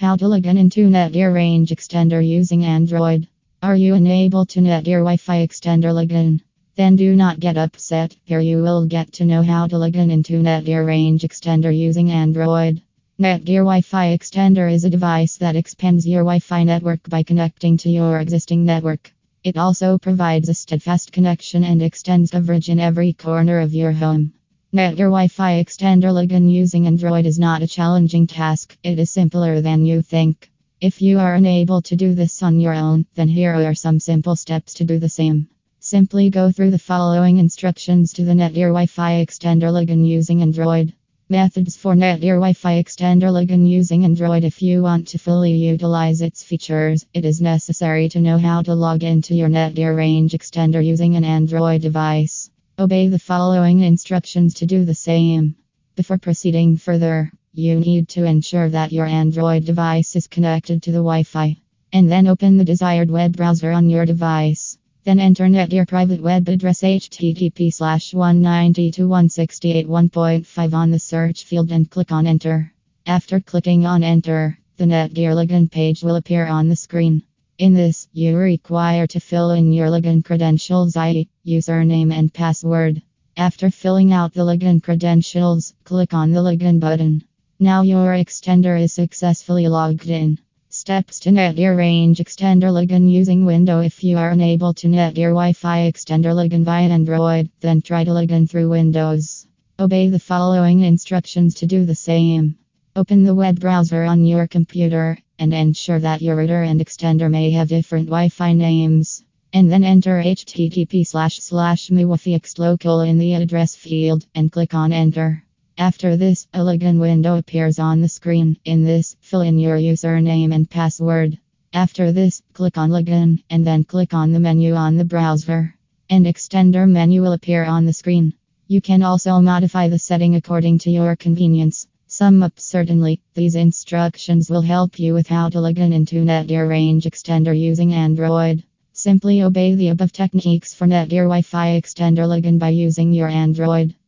How to log in into Netgear Range Extender using Android. Are you unable to Netgear Wi Fi extender login? Then do not get upset. Here you will get to know how to log in into Netgear Range Extender using Android. Netgear Wi Fi extender is a device that expands your Wi Fi network by connecting to your existing network. It also provides a steadfast connection and extends coverage in every corner of your home. Netgear Wi-Fi extender login using Android is not a challenging task, it is simpler than you think. If you are unable to do this on your own, then here are some simple steps to do the same. Simply go through the following instructions to the Netgear Wi-Fi extender login using Android. Methods for Netgear Wi-Fi extender login using Android If you want to fully utilize its features, it is necessary to know how to log into your Netgear range extender using an Android device. Obey the following instructions to do the same. Before proceeding further, you need to ensure that your Android device is connected to the Wi Fi. And then open the desired web browser on your device. Then enter Netgear private web address http slash 192.168.1.5 on the search field and click on enter. After clicking on enter, the Netgear login page will appear on the screen. In this, you require to fill in your login credentials, i.e., username and password. After filling out the login credentials, click on the login button. Now your extender is successfully logged in. Steps to Netgear Range Extender login using Windows. If you are unable to Netgear Wi Fi extender login via Android, then try to login through Windows. Obey the following instructions to do the same. Open the web browser on your computer and ensure that your router and extender may have different Wi-Fi names. And then enter http slash slash local in the address field and click on enter. After this, a login window appears on the screen. In this, fill in your username and password. After this, click on login and then click on the menu on the browser. An extender menu will appear on the screen. You can also modify the setting according to your convenience. Sum up certainly, these instructions will help you with how to log in into Netgear Range Extender using Android. Simply obey the above techniques for Netgear Wi Fi Extender login by using your Android.